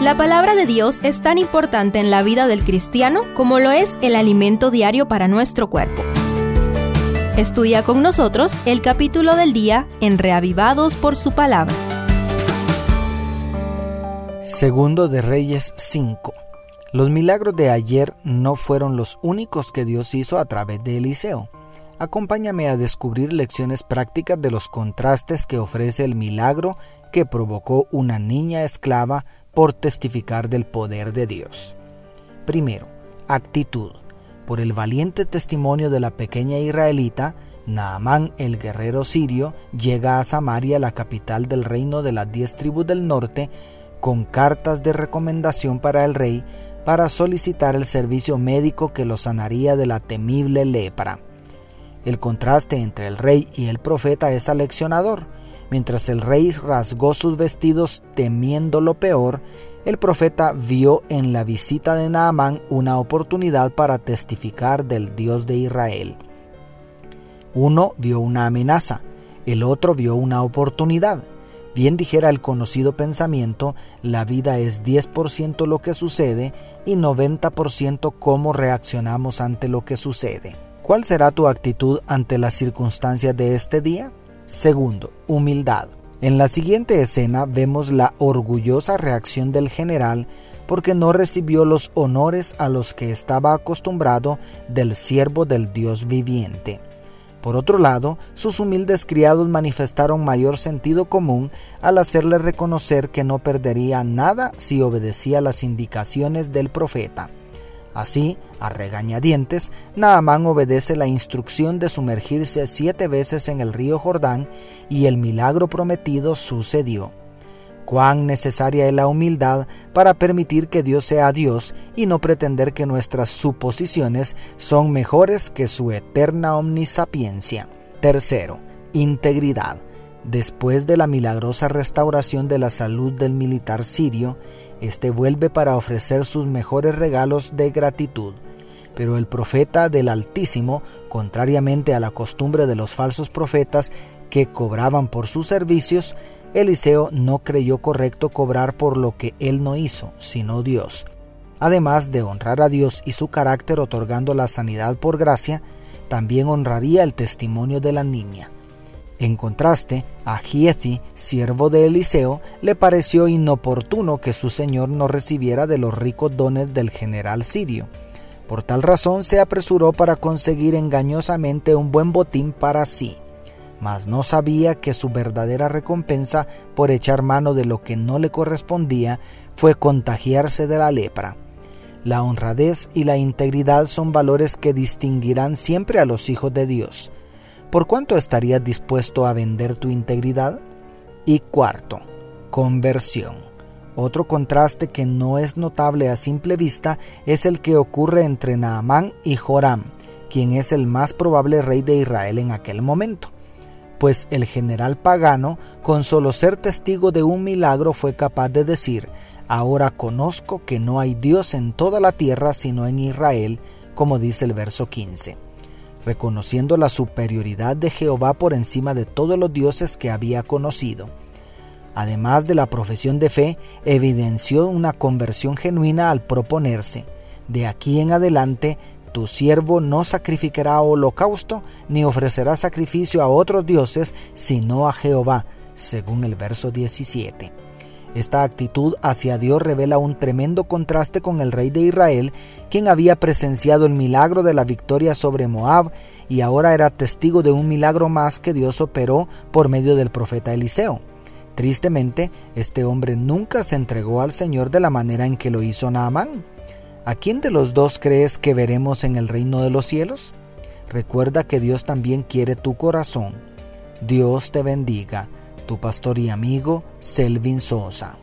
La palabra de Dios es tan importante en la vida del cristiano como lo es el alimento diario para nuestro cuerpo. Estudia con nosotros el capítulo del día en Reavivados por su palabra. Segundo de Reyes 5. Los milagros de ayer no fueron los únicos que Dios hizo a través de Eliseo. Acompáñame a descubrir lecciones prácticas de los contrastes que ofrece el milagro que provocó una niña esclava por testificar del poder de Dios. Primero, actitud. Por el valiente testimonio de la pequeña israelita, Naamán el guerrero sirio llega a Samaria, la capital del reino de las diez tribus del norte, con cartas de recomendación para el rey para solicitar el servicio médico que lo sanaría de la temible lepra. El contraste entre el rey y el profeta es aleccionador. Mientras el rey rasgó sus vestidos temiendo lo peor, el profeta vio en la visita de Naamán una oportunidad para testificar del Dios de Israel. Uno vio una amenaza, el otro vio una oportunidad. Bien dijera el conocido pensamiento, la vida es 10% lo que sucede y 90% cómo reaccionamos ante lo que sucede. ¿Cuál será tu actitud ante las circunstancias de este día? Segundo, humildad. En la siguiente escena vemos la orgullosa reacción del general porque no recibió los honores a los que estaba acostumbrado del siervo del Dios viviente. Por otro lado, sus humildes criados manifestaron mayor sentido común al hacerle reconocer que no perdería nada si obedecía las indicaciones del profeta. Así, a regañadientes, Naamán obedece la instrucción de sumergirse siete veces en el río Jordán y el milagro prometido sucedió cuán necesaria es la humildad para permitir que Dios sea Dios y no pretender que nuestras suposiciones son mejores que su eterna omnisapiencia. Tercero, integridad. Después de la milagrosa restauración de la salud del militar sirio, éste vuelve para ofrecer sus mejores regalos de gratitud. Pero el profeta del Altísimo, contrariamente a la costumbre de los falsos profetas que cobraban por sus servicios, Eliseo no creyó correcto cobrar por lo que él no hizo, sino Dios. Además de honrar a Dios y su carácter otorgando la sanidad por gracia, también honraría el testimonio de la niña. En contraste, a Giezi, siervo de Eliseo, le pareció inoportuno que su señor no recibiera de los ricos dones del general sirio. Por tal razón se apresuró para conseguir engañosamente un buen botín para sí mas no sabía que su verdadera recompensa por echar mano de lo que no le correspondía fue contagiarse de la lepra. La honradez y la integridad son valores que distinguirán siempre a los hijos de Dios. ¿Por cuánto estarías dispuesto a vender tu integridad? Y cuarto, conversión. Otro contraste que no es notable a simple vista es el que ocurre entre Naamán y Joram, quien es el más probable rey de Israel en aquel momento pues el general pagano, con solo ser testigo de un milagro, fue capaz de decir, ahora conozco que no hay Dios en toda la tierra sino en Israel, como dice el verso 15, reconociendo la superioridad de Jehová por encima de todos los dioses que había conocido. Además de la profesión de fe, evidenció una conversión genuina al proponerse, de aquí en adelante, tu siervo no sacrificará holocausto ni ofrecerá sacrificio a otros dioses, sino a Jehová, según el verso 17. Esta actitud hacia Dios revela un tremendo contraste con el rey de Israel, quien había presenciado el milagro de la victoria sobre Moab y ahora era testigo de un milagro más que Dios operó por medio del profeta Eliseo. Tristemente, este hombre nunca se entregó al Señor de la manera en que lo hizo Naamán. ¿A quién de los dos crees que veremos en el reino de los cielos? Recuerda que Dios también quiere tu corazón. Dios te bendiga, tu pastor y amigo Selvin Sosa.